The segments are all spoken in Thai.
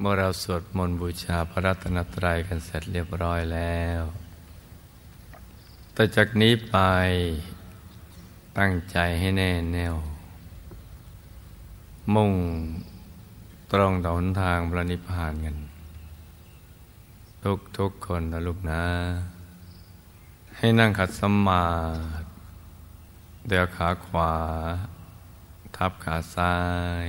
เมื่อเราสวดมนต์บูชาพระรัตนตรัยกันเสร็จเรียบร้อยแล้ว แต่จากนี้ไปตั้งใจให้แน่แน่ว มุ่งตรงต่อหนทางพระนิพพานกัน ทุกทุกคนนะลูกนะ ให้นั่งขัดสมาธิเดี๋ยวขาขวา ทับขาซ้าย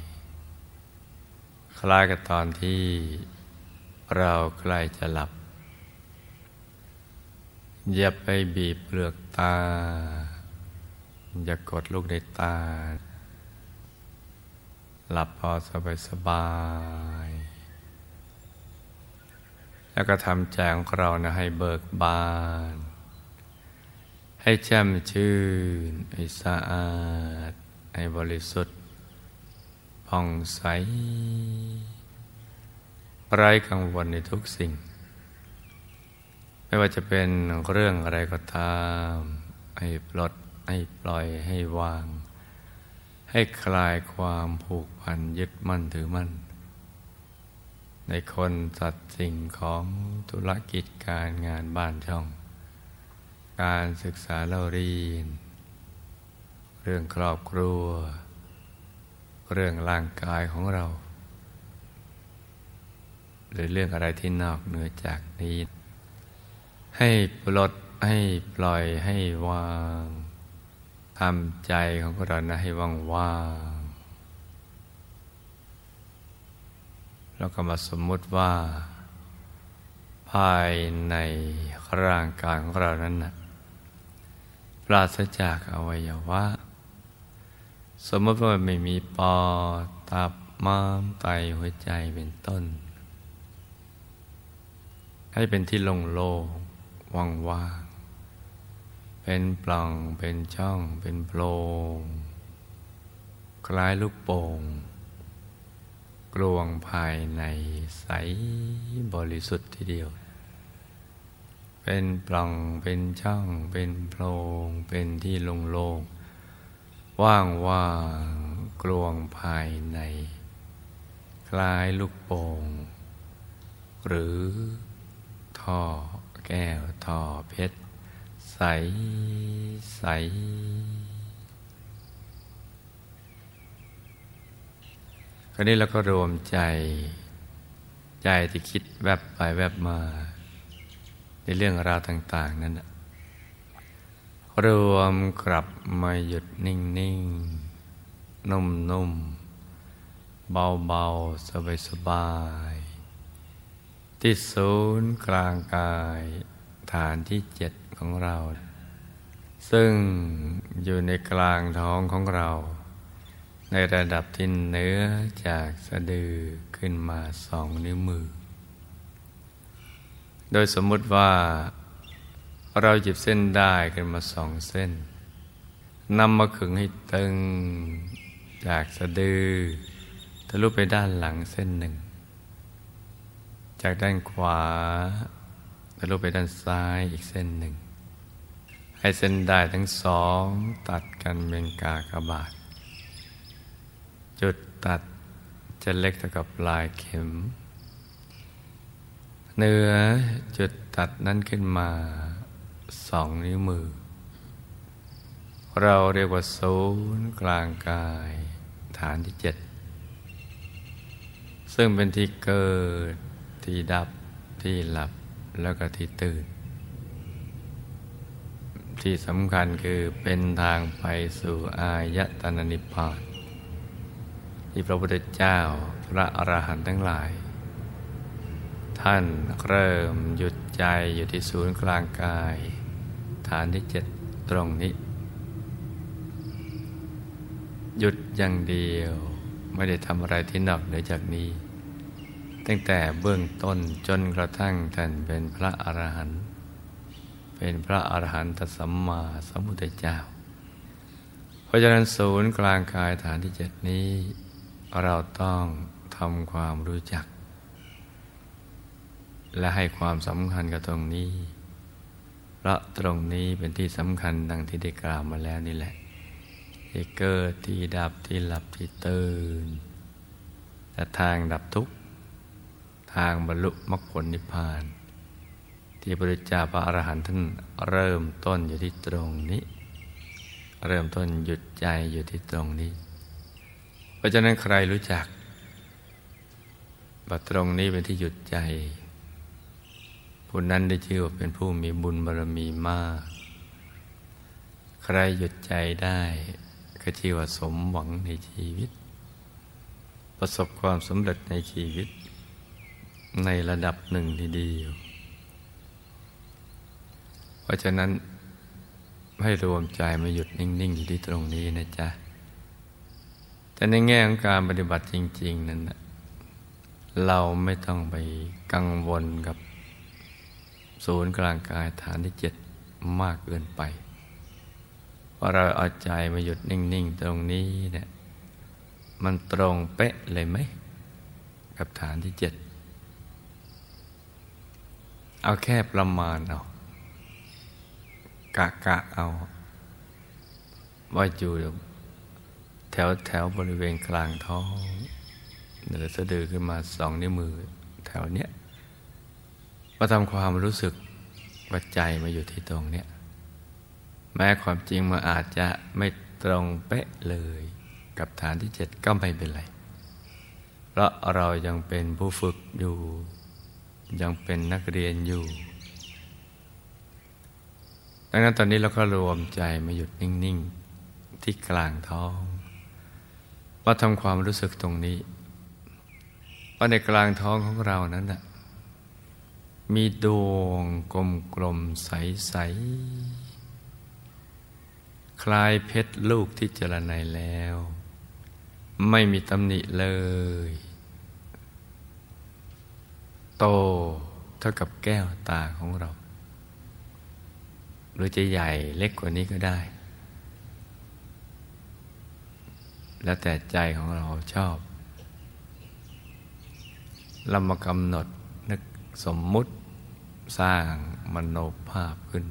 คล้ายกับตอนที่เราใกล้จะหลับ อย่าไปบีบเปลือกตา อย่ากดลูกในตา หลับพอสบายสบาย แล้วก็ทำใจของเรานะให้เบิกบาน ให้แจ่มชื่น ให้สะอาด ให้บริสุทธิ์ ผ่องใส ไร้กังวลในทุกสิ่ง ไม่ว่าจะเป็นเรื่องอะไรก็ตาม ให้ปลด ให้ปล่อยให้วาง ให้คลายความผูกพันยึดมั่นถือมั่น ในคนสัตว์สิ่งของธุรกิจการงานบ้านช่อง การศึกษาเล่าเรียน เรื่องครอบครัว เรื่องร่างกายของเรา หรือเรื่องอะไรที่นอกเหนือจากนี้ ให้ปลดให้ปล่อยให้วางทำใจของเรานะให้ว่างว่างแล้วก็มาสมมุติว่า ภายในร่างกายของเรานั้นนะปราศจากอวัยวะ สมมติว่าไม่มีปอดตับม้ามไตหัวใจเป็นต้น ให้เป็นที่โล่งๆว่างๆเป็นปล่องเป็นช่อง เป็นโพรงคล้ายลูกโป่งกลวงภายในใสบริสุทธิ์ทีเดียว เป็นปล่องเป็นช่อง เป็นโพรงเป็นที่โล่ง ว่างว่างกลวงภายใน คล้ายลูกโป่งหรือท่อแก้วท่อเพชร ใส ใส คราวนี้เราก็รวมใจ ใจที่คิดแวบไปแวบมา ในเรื่องราวต่าง ๆ นั้น รวมกลับมาหยุดนิ่งนิ่งนุ่มนุ่มเบาเบาสบายสบาย ที่ศูนย์กลางกาย ฐานที่เจ็ดของเรา ซึ่งอยู่ในกลางท้องของเรา ในระดับที่เนื้อจากสะดือขึ้นมาสองนิ้วมือ โดยสมมุติว่า เราหยิบเส้นได้กันมาสองเส้นนำมาขึงให้ตึง จากสะดือทะลุไปด้านหลังเส้นหนึ่ง จากด้านขวาทะลุไปด้านซ้ายอีกเส้นหนึ่ง ให้เส้นได้ทั้งสองตัดกันเป็นกากบาท จุดตัดจะเล็กเท่ากับปลายเข็มเนื้อจุดตัดนั้นขึ้นมา สองนิ้วมือ เราเรียกว่าศูนย์กลางกาย ฐานที่เจ็ดซึ่งเป็นที่เกิดที่ดับที่หลับแล้วก็ที่ตื่น ที่สำคัญคือเป็นทางไปสู่อายตนะนิพพานที่พระพุทธเจ้าพระอรหันต์ทั้งหลาย ท่านเริ่มหยุดใจอยู่ที่ศูนย์กลางกาย ฐานที่เจ็ดตรงนี้ หยุดอย่างเดียวไม่ได้ทำอะไรที่นอกเหนือจากนี้ ตั้งแต่เบื้องต้นจนกระทั่งท่านเป็นพระอรหันต์เป็นพระอรหันตสัมมาสัมพุทธเจ้า เพราะฉะนั้นศูนย์กลางกายฐานที่เจ็ดนี้ เราต้องทำความรู้จัก และให้ความสำคัญกับตรงนี้ เพราะตรงนี้เป็นที่สำคัญดังที่ได้กล่าวมาแล้วนี่แหละที่เกิดที่ดับที่หลับที่ตื่นแต่ทางดับทุกข์ทางบรรลุมรรคผลนิพพาน ที่พระพุทธเจ้าพระอรหันต์ท่านเริ่มต้นอยู่ที่ตรงนี้ เริ่มต้นหยุดใจอยู่ที่ตรงนี้ เพราะฉะนั้นใครรู้จักว่าตรงนี้เป็นที่หยุดใจ ผู้นั้นได้ชื่อว่าเป็นผู้มีบุญบารมีมาก ใครหยุดใจได้ก็ชื่อว่าสมหวังในชีวิต ประสบความสำเร็จในชีวิต ในระดับหนึ่งทีเดียว เพราะฉะนั้นให้รวมใจมาหยุดนิ่ง ๆ อยู่ที่ตรงนี้นะจ๊ะ แต่ในแง่ของการปฏิบัติจริง ๆ นั้นเราไม่ต้องไปกังวลกับ ศูนย์กลางกายฐานที่เจ็ดมากเกินไปว่าะเราเอาใจมาหยุดนิ่ง ๆ ตรงนี้เนี่ยมันตรงเป๊ะเลยไหม กับฐานที่เจ็ดเอาแค่ประมาณเอากะกะเอา ว่าอยู่แถวแถวบริเวณกลางท้องเหนือสะดือขึ้นมาสองนิ้วมือ แถวเนี้ย มาทำความรู้สึกว่าใจมาอยู่ที่ตรงเนี้ยแม้ความจริงมันอาจจะไม่ตรงเป๊ะเลย กับฐานที่เจ็ดก็ไม่เป็นไร เพราะเรายังเป็นผู้ฝึกอยู่ ยังเป็นนักเรียนอยู่ดังนั้นตอนนี้เราก็รวมใจมาหยุดนิ่ง ๆ ที่กลางท้องว่าทำความรู้สึกตรงนี้ว่าในกลางท้องของเรานั้นนะ มีดวงกลมกลมใสใสคลายเพชรลูกที่เจรไนแล้ว ไม่มีตำหนิเลย โตเท่ากับแก้วตาของเรา หรือจะใหญ่เล็กกว่านี้ก็ได้ แล้วแต่ใจของเราชอบเรามากำหนดนึกสมมุติ สร้างมโนภาพขึ้น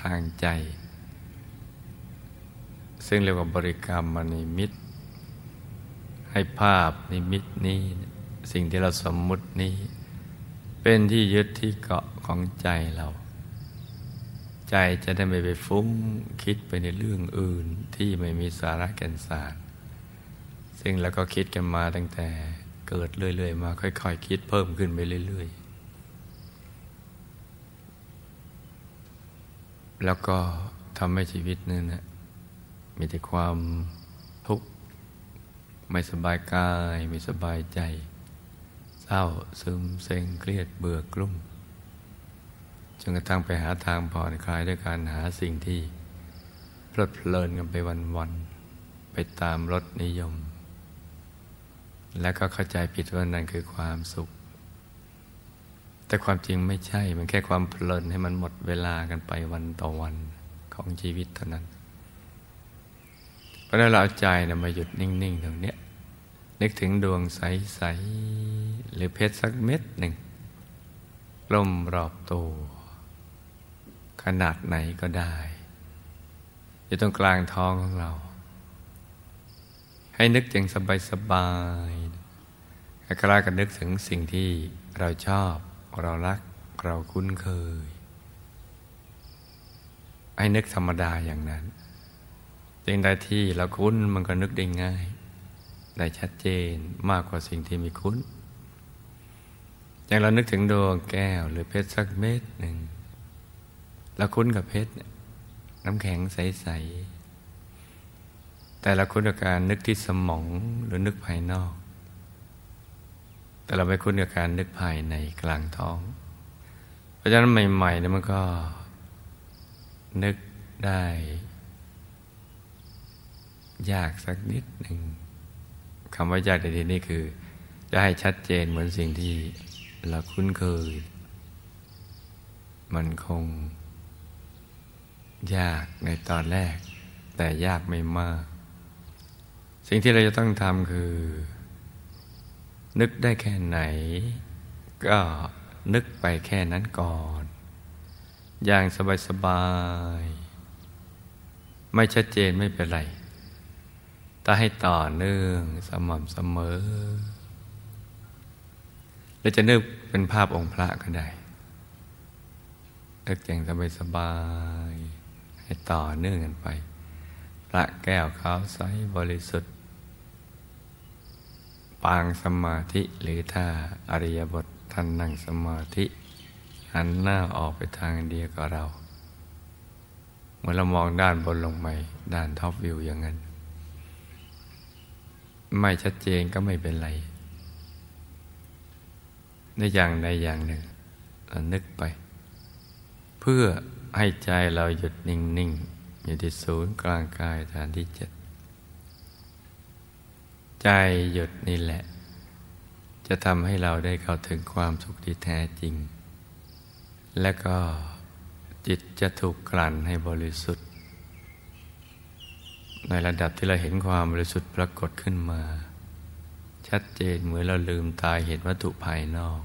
ทางใจ ซึ่งเรียกว่าบริกรรมมณิมิต ให้ภาพนิมิตนี้ สิ่งที่เราสมมุตินี้ เป็นที่ยึดที่เกาะของใจเรา ใจจะได้ไม่ไปฟุ้งคิดไปในเรื่องอื่นที่ไม่มีสาระแก่นสาร ซึ่งเราก็คิดกันมาตั้งแต่เกิดเรื่อย ๆ มาค่อย ๆคคิดเพิ่มขึ้นไปเรื่อย ๆ แล้วก็ทำให้ชีวิตนั้นนะมีแต่ความทุกข์ไม่สบายกาย ไม่สบายใจ เศร้าซึมเซ็งเครียดเบื่อกลุ้มจนกระทั่งไปหาทางผ่อนคลายด้วยการหาสิ่งที่เพลิดเพลินกันไปวันๆไปตามรสนิยม และก็เข้าใจผิดว่านั่นคือความสุข แต่ความจริงไม่ใช่ มันแค่ความเพลินให้มันหมดเวลากันไปวันต่อวันของชีวิตเท่านั้น เพราะนั้นเราเอาใจนะมาหยุดนิ่งๆตรงนี้นึกถึงดวงใส ๆ หรือเพชรสักเม็ดหนึ่งล่มรอบตัว ขนาดไหนก็ได้ อยู่ตรงกลางท้องของเรา ให้นึกอย่างสบายๆให้กล้ากันนึกถึงสิ่งที่เราชอบ เรารักเราคุ้นเคย ให้นึกธรรมดาอย่างนั้นสิ่งใดที่เราคุ้นมันก็นึกได้ง่าย ได้ชัดเจนมากกว่าสิ่งที่ไม่คุ้น อย่างเรานึกถึงดวงแก้วหรือเพชรสักเม็ดหนึ่งเราคุ้นกับเพชรน้ำแข็งใส ๆ แต่เราคุ้นกับการนึกที่สมองหรือนึกภายนอก แต่เราไม่คุ้นกับการนึกภายในกลางท้อง เพราะฉะนั้นใหม่ๆเนี่ยมันก็นึกได้ ยากสักนิดหนึ่งคำว่ายากในที่นี้คือ จะให้ชัดเจนเหมือนสิ่งที่เราคุ้นเคย มันคง ยากในตอนแรก แต่ยากไม่มาก สิ่งที่เราจะต้องทำคือ นึกได้แค่ไหน ก็นึกไปแค่นั้นก่อน อย่างสบายๆ ไม่ชัดเจนไม่เป็นไร แต่ให้ต่อเนื่องสม่ำเสมอเราจะนึกเป็นภาพองค์พระก็ได้นึกอย่างสบายสบายให้ต่อเนื่องกันไป พระแก้วขาวใสบริสุทธิ์ ปางสมาธิหรือถ้าอริยบทท่านนั่งสมาธิ หันหน้าออกไปทางเดียวกับเรา เมื่อเรามองด้านบนลงไปด้านท็อปวิวอย่างนั้น ไม่ชัดเจนก็ไม่เป็นไร ในอย่างใดอย่างหนึ่งเรานึกไป เพื่อให้ใจเราหยุดนิ่ง ๆ อยู่ที่ศูนย์กลางกายฐานที่เจ็ด ใจหยุดนี่แหละ จะทำให้เราได้เข้าถึงความสุขที่แท้จริง และก็จิตจะถูกกลั่นให้บริสุทธิ์ ในระดับที่เราเห็นความบริสุทธิ์ปรากฏขึ้นมา ชัดเจนเหมือนเราลืมตาเห็นวัตถุภายนอก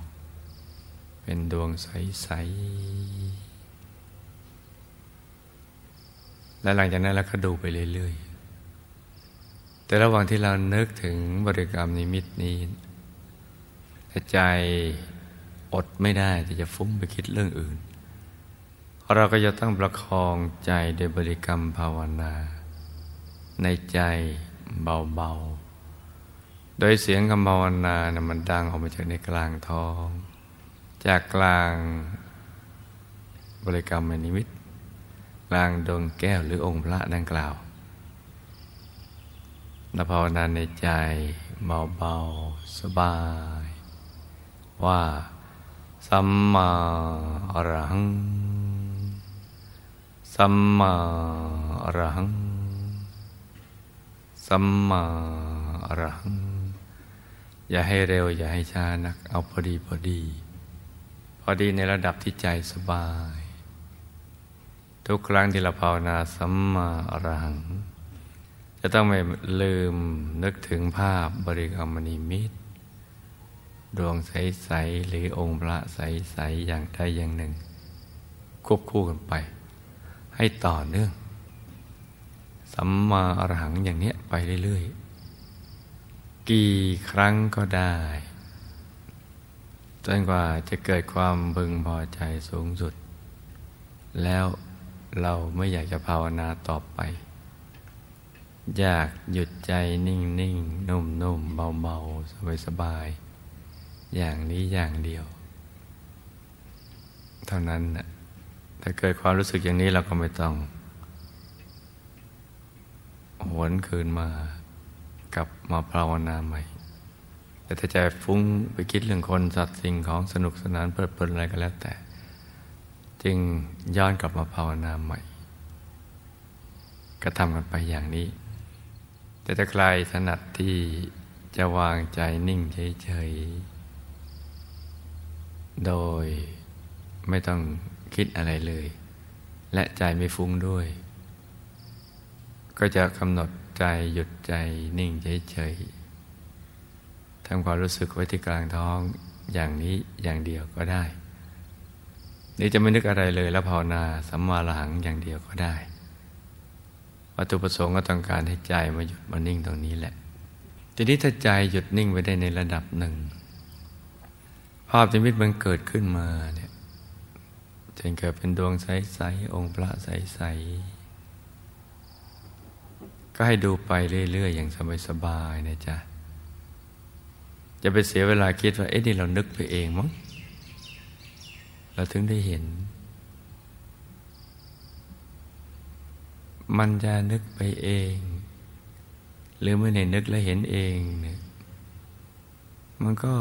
เป็นดวงใส ๆ และหลังจากนั้นเราก็ดูไปเรื่อย ๆ แต่ระหว่างที่เรานึกถึงบริกรรมนิมิตนี้ใจอดไม่ได้ที่จะฟุ้งไปคิดเรื่องอื่น เราก็จะต้องประคองใจโดยบริกรรมภาวนา ในใจเบาๆ โดยเสียงคำภาวนานะมันดังออกมาจากในกลางท้อง จากกลางบริกรรมนิมิตกลางดวงแก้วหรือองค์พระดังกล่าว นาภาวนาในใจเบาๆ สบาย ว่าสัมมาอรหัง สัมมาอรหัง สัมมาอรหัง อย่าให้เร็ว อย่าให้ช้านัก เอาพอดีพอดี พอดีในระดับที่ใจสบาย ทุกครั้งที่เราภาวนาสัมมาอรหัง จะต้องไม่ลืมนึกถึงภาพบริกรรมนิมิตดวงใส ๆ หรือองค์พระใส ๆ อย่างใดอย่างหนึ่ง ควบคู่กันไป ให้ต่อเนื่อง สัมมาอรหังอย่างนี้ไปเรื่อย ๆ กี่ครั้งก็ได้จนกว่าจะเกิดความบึงพอใจสูงสุด แล้วเราไม่อยากจะภาวนาต่อไป อยากหยุดใจนิ่งนิ่งนุ่มนุ่มเบาเบาสบายสบาย อย่างนี้อย่างเดียว เท่านั้นนะถ้าเกิดความรู้สึกอย่างนี้เราก็ไม่ต้องหวนคืนมากลับมาภาวนาใหม่ แต่ถ้าใจฟุ้งไปคิดเรื่องคนสัตว์สิ่งของสนุกสนานเพลิดเพลินอะไรก็แล้วแต่ จึงย้อนกลับมาภาวนาใหม่ ก็ทำกันไปอย่างนี้ แต่ถ้าใครถนัดที่จะวางใจนิ่งเฉยๆ โดยไม่ต้องคิดอะไรเลย และใจไม่ฟุ้งด้วย ก็จะกำหนดใจหยุดใจนิ่งเฉยๆทำความรู้สึกไว้ที่กลางท้องอย่างนี้อย่างเดียวก็ได้นี่จะไม่นึกอะไรเลยแล้วภาวนาสัมมาหลังอย่างเดียวก็ได้ วัตถุประสงค์ก็ต้องการให้ใจมาหยุดมานิ่งตรงนี้แหละ ทีนี้ถ้าใจหยุดนิ่งไปได้ในระดับหนึ่ง ภาพจิมิตมันเกิดขึ้นมาเนี่ยจะเกิดเป็นดวงใสๆองค์พระใสๆก็ให้ดูไปเรื่อย ๆ อย่างสบายๆนะจ๊ะจะไปเสียเวลาคิดว่า เอ๊ะนี่เรานึกไปเองมั้งเราถึงได้เห็น มันจะนึกไปเอง หรือไม่ได้นึกแล้วเห็นเองเนี่ยมันก็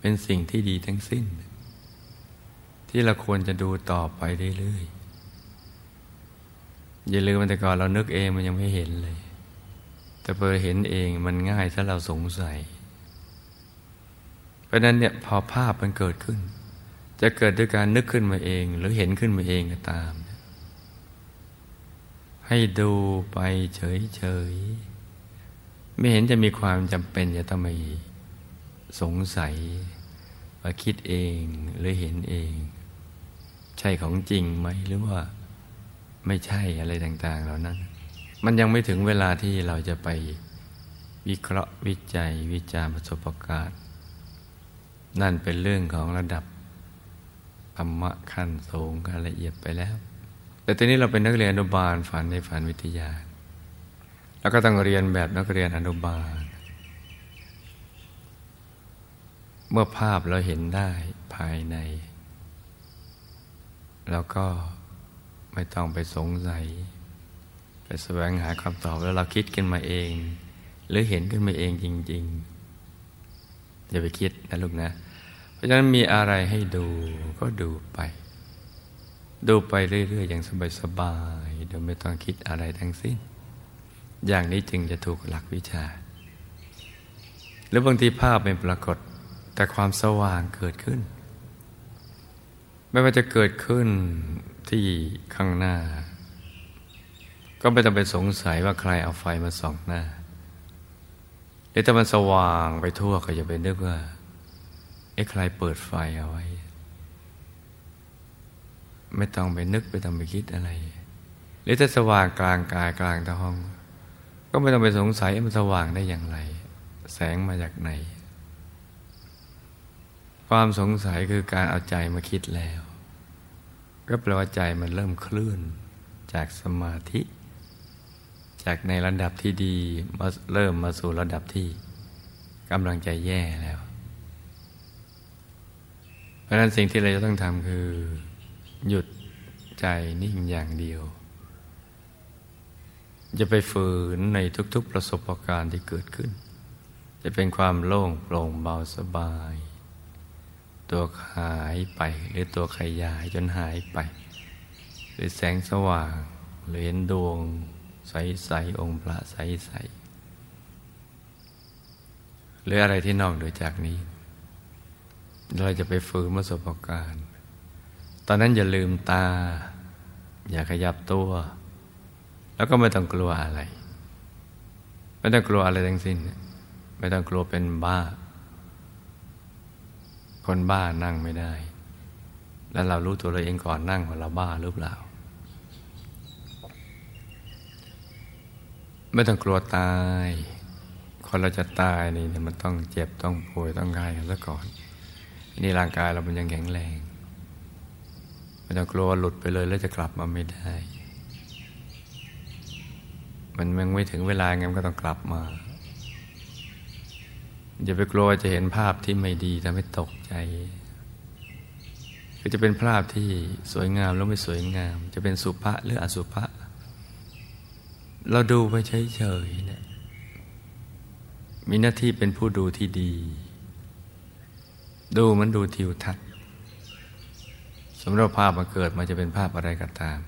เป็นสิ่งที่ดีทั้งสิ้น ที่เราควรจะดูต่อไปเรื่อยๆอย่าลืมแต่ก่อนเรานึกเองมันยังไม่เห็นเลย แต่พอเห็นเองมันง่ายถ้าเราสงสัย เพราะนั้นเนี่ยพอภาพมันเกิดขึ้น จะเกิดด้วยการนึกขึ้นมาเอง หรือเห็นขึ้นมาเองก็ตาม ให้ดูไปเฉยๆ ไม่เห็นจะมีความจำเป็นจะต้องไปสงสัยว่าคิดเองหรือเห็นเอง ใช่ของจริงไหมหรือว่าไม่ใช่อะไรต่าง ๆ เหล่านั้น มันยังไม่ถึงเวลาที่เราจะไปวิเคราะห์วิจัยวิจารประสบการณ์นั่นเป็นเรื่องของระดับธรรมะขั้นสูงขั้นละเอียดไปแล้ว แต่ตอนนี้เราเป็นนักเรียนอนุบาลฝันในฝันวิทยา แล้วก็ต้องเรียนแบบนักเรียนอนุบาล เมื่อภาพเราเห็นได้ภายในเราก็ไม่ต้องไปสงสัย ไปแสวงหาคำตอบแล้วเราคิดขึ้นมาเอง หรือเห็นขึ้นมาเองจริง ๆ อย่าไปคิดนะลูกนะ เพราะฉะนั้นมีอะไรให้ดูก็ดูไป ดูไปเรื่อย ๆ อย่างสบายๆโดยไม่ต้องคิดอะไรทั้งสิ้น อย่างนี้จึงจะถูกหลักวิชา หรือบางทีภาพไม่ปรากฏ แต่ความสว่างเกิดขึ้น ไม่ว่าจะเกิดขึ้นที่ข้างหน้า ก็ไม่ต้องไปสงสัยว่าใครเอาไฟมาส่องหน้าหรือถ้ามันสว่างไปทั่วก็จะไปนึกว่าไอ้ใครเปิดไฟเอาไว้ ไม่ต้องไปนึกไปต้องไปคิดอะไร หรือถ้าสว่างกลางกายกลางตะห้อง ก็ไม่ต้องไปสงสัยมันสว่างได้อย่างไร แสงมาจากไหน ความสงสัยคือการเอาใจมาคิดแล้ว ก็แปลว่าใจมันเริ่มเคลื่อนจากสมาธิ จากในระดับที่ดีมาเริ่มมาสู่ระดับที่กำลังใจแย่แล้ว เพราะนั้นสิ่งที่เราจะต้องทำคือ หยุดใจนิ่งอย่างเดียว จะไปฝืนในทุกๆประสบการณ์ที่เกิดขึ้น จะเป็นความโล่งโปร่งเบาสบาย ตัวหายไปหรือตัวขยายจนหายไป หรือแสงสว่างหรือเห็นดวงใสๆองค์พระใสๆหรืออะไรที่นอกเหนือจากนี้ เราจะไปฝืนประสบการณ์ ตอนนั้นอย่าลืมตา อย่าขยับตัว แล้วก็ไม่ต้องกลัวอะไร ไม่ต้องกลัวอะไรทั้งสิ้น ไม่ต้องกลัวเป็นบ้า คนบ้านั่งไม่ได้ แล้วเรารู้ตัวเราเองก่อนนั่งว่าเราบ้าหรือเปล่า ไม่ต้องกลัวตาย คนเราจะตายนี่มันต้องเจ็บต้องป่วยต้องกายกันซะก่อนนี่ร่างกายเรามันยังแข็งแรง ไม่ต้องกลัวหลุดไปเลยแล้วจะกลับมาไม่ได้ มันยังไม่ถึงเวลาไงมันก็ต้องกลับมาอย่าไปกลัวจะเห็นภาพที่ไม่ดีทำให้ตกใจคือจะเป็นภาพที่สวยงามแล้วไม่สวยงาม จะเป็นสุภะหรืออสุภะเราดูไปเฉยๆเนี่ยมีหน้าที่เป็นผู้ดูที่ดี ดูมันดูทิวทัศน์ มมติภาพมาเกิดมาจะเป็นภาพอะไรก็ตาม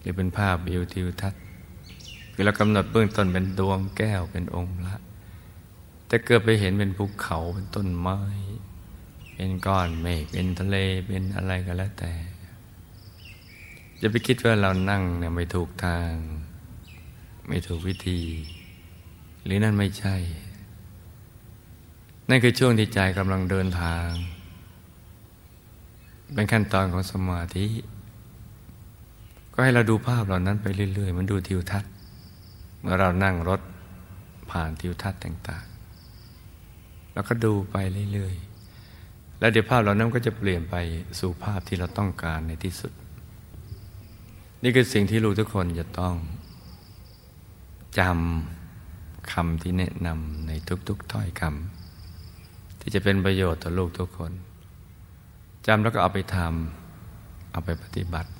หรือเป็นภาพวิวทิวทัศน์คือเรากำหนดเบื้องต้นเป็นดวงแก้วเป็นองค์ละแต่เกิดไปเห็นเป็นภูเขาเป็นต้นไม้ เป็นก้อนเมฆเป็นทะเลเป็นอะไรก็แล้วแต่จะไปคิดว่าเรานั่งเนี่ยไม่ถูกทาง ไม่ถูกวิธี หรือนั่นไม่ใช่ นั่นคือช่วงที่ใจกำลังเดินทาง เป็นขั้นตอนของสมาธิ ก็ให้เราดูภาพเหล่านั้นไปเรื่อย ๆ มันดูทิวทัศน์ เมื่อเรานั่งรถผ่านทิวทัศน์ต่างๆเราก็ดูไปเรื่อยๆ แล้วเดี๋ยวภาพเหล่านั้นก็จะเปลี่ยนไปสู่ภาพที่เราต้องการในที่สุด นี่คือสิ่งที่ลูกทุกคนจะต้องจำคำที่แนะนำในทุกๆถ้อยคำที่จะเป็นประโยชน์ต่อลูกทุกคน จำแล้วก็เอาไปทำเอาไปปฏิบัติ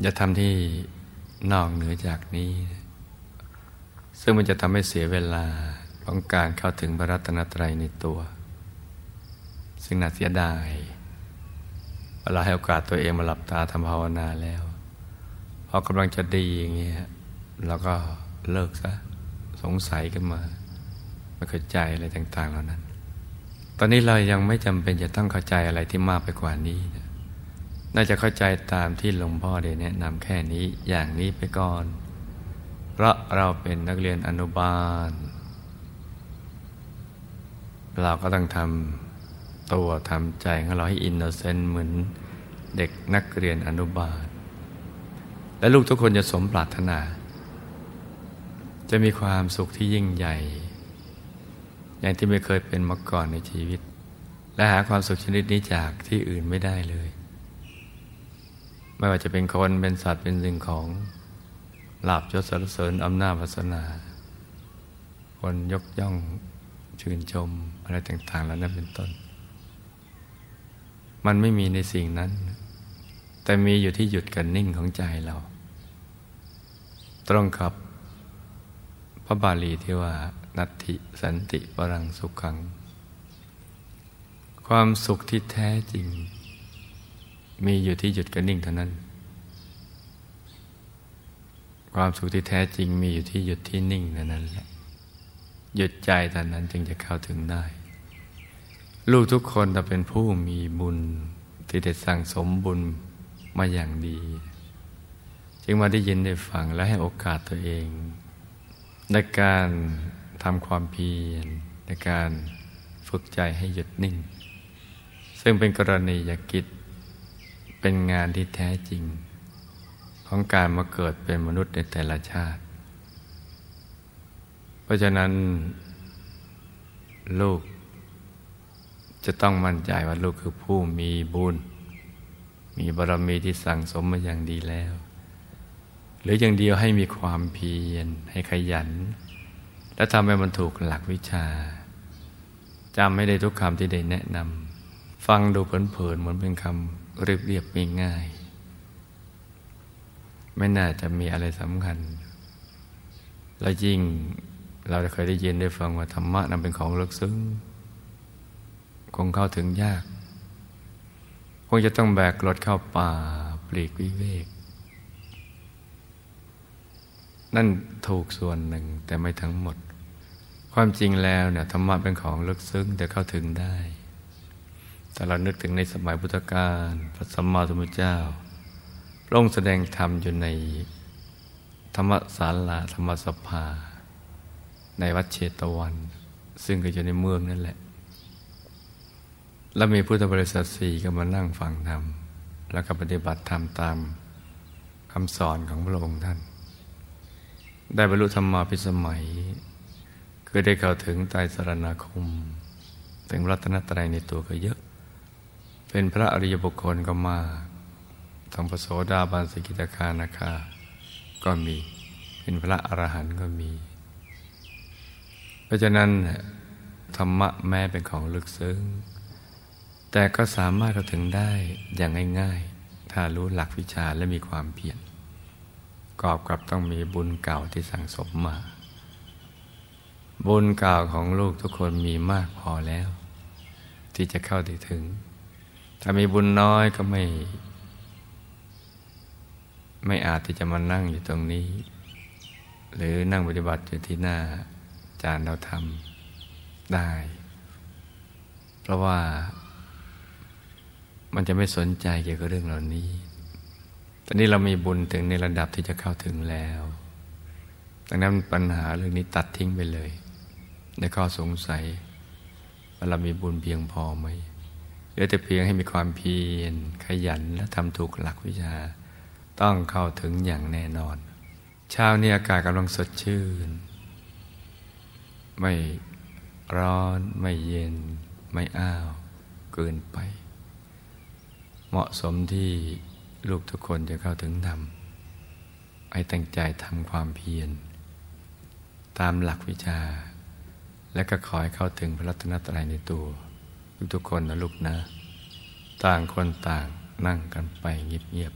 อย่าทำที่นอกเหนือจากนี้ ซึ่งมันจะทำให้เสียเวลาของการเข้าถึงพระรัตนตรัยในตัว ซึ่งน่าเสียดายเวลาให้โอกาสตัวเองมาหลับตาทำภาวนาแล้วพอกำลังจะดีอย่างเงี้ยเราก็เลิกซะสงสัยกันมาไม่เข้าใจอะไรต่าง ๆ เหล่านั้น ตอนนี้เรายังไม่จำเป็นจะต้องเข้าใจอะไรที่มากไปกว่านี้ น่าจะเข้าใจตามที่หลวงพ่อได้แนะนำแค่นี้อย่างนี้ไปก่อน เพราะเราเป็นนักเรียนอนุบาล เราก็ต้องทำตัวทำใจของเราให้อินโนเซนต์เหมือนเด็กนักเรียนอนุบาล และลูกทุกคนจะสมปรารถนา จะมีความสุขที่ยิ่งใหญ่ อย่างที่ไม่เคยเป็นมาก่อนในชีวิต และหาความสุขชนิดนี้จากที่อื่นไม่ได้เลย ไม่ว่าจะเป็นคนเป็นสัตว์เป็นสิ่งของลาบยศสรรเสริญอำนาจวาสนา คนยกย่องชื่นชมอะไรต่างๆแล้วนั้นเป็นต้น มันไม่มีในสิ่งนั้น แต่มีอยู่ที่หยุดกันนิ่งของใจเรา ตรงกับ ระบาลีที่ว่า นัตถิสันติปรังสุขัง ความสุขที่แท้จริง มีอยู่ที่หยุดกันนิ่งเท่านั้น ความสุขที่แท้จริงมีอยู่ที่หยุดที่นิ่งเท่านั้นแหละหยุดใจตอนนั้นจึงจะเข้าถึงได้ ลูกทุกคนจะเป็นผู้มีบุญที่ได้สั่งสมบุญมาอย่างดี จึงมาได้ยินได้ฟังและให้โอกาสตัวเอง ในการทำความเพียรในการฝึกใจให้หยุดนิ่ง ซึ่งเป็นกรณียกิจเป็นงานที่แท้จริง ของการมาเกิดเป็นมนุษย์ในแต่ละชาติ เพราะฉะนั้น ลูก จะต้องมั่นใจว่าลูกคือผู้มีบุญ มีบารมีที่สั่งสมมาอย่างดีแล้ว หรืออย่างเดียวให้มีความเพียรให้ขยัน และทำให้มันถูกหลักวิชาจำไม่ได้ทุกคำที่ได้แนะนำฟังดูเผินๆเหมือนเป็นคำเรียบๆง่ายไม่น่าจะมีอะไรสำคัญ และยิ่งเราเคยได้ยินได้ฟังว่าธรรมะนั้นเป็นของลึกซึ้งคงเข้าถึงยาก คงจะต้องแบกรถเข้าป่าปลีกวิเวก นั่นถูกส่วนหนึ่งแต่ไม่ทั้งหมด ความจริงแล้วเนี่ยธรรมะเป็นของลึกซึ้งแต่เข้าถึงได้ แต่เรานึกถึงในสมัยพุทธกาลพระสัมมาสัมพุทธเจ้าลงแสดงธรรมอยู่ในธรรมศาลาธรรมสภา ในวัดเชตวัน ซึ่งก็อยู่ในเมืองนั่นแหละ แล้วมีพุทธบริษัทสี่ก็มานั่งฟังธรรม แล้วก็ปฏิบัติธรรมตามคำสอนของพระองค์ท่าน ได้บรรลุธรรมาพิสมัย คือได้เข้าถึงไตรสรณาคม ถึงรัตนตรัยในตัวก็เยอะ เป็นพระอริยบุคคลก็มากทั้งพระโสดาบันสกิตาคานาคา ก็มี เป็นพระอรหันต์ก็มี เพราะฉะนั้นธรรมะแม้เป็นของลึกซึ้ง แต่ก็สามารถเข้าถึงได้อย่างง่าย ๆ ถ้ารู้หลักวิชาและมีความเพียร กอบกับต้องมีบุญเก่าที่สั่งสมมา บุญเก่าของลูกทุกคนมีมากพอแล้ว ที่จะเข้าถึง ถ้ามีบุญน้อยก็ไม่ ไม่อาจที่จะมานั่งอยู่ตรงนี้ หรือนั่งปฏิบัติอยู่ที่หน้าจารย์เราทำได้ เพราะว่ามันจะไม่สนใจเกี่ยวกับเรื่องเหล่านี้ ตอนนี้เรามีบุญถึงในระดับที่จะเข้าถึงแล้ว ดังนั้นปัญหาเรื่องนี้ตัดทิ้งไปเลย ในข้อสงสัยว่าเรามีบุญเพียงพอไหมเหลือแต่เพียงให้มีความเพียรขยันและทำถูกหลักวิชา ต้องเข้าถึงอย่างแน่นอน เช้านี้อากาศกำลังสดชื่น ไม่ร้อนไม่เย็น ไม่อ้าว เกินไป เหมาะสมที่ ลูกทุกคนจะเข้าถึงธรรมให้ตั้งใจทำความเพียร ตามหลักวิชา และก็ขอให้เข้าถึงพระรัตนตรัยในตัว ทุกๆคนนะลูกนะ ต่างคนต่างนั่งกันไปเงียบ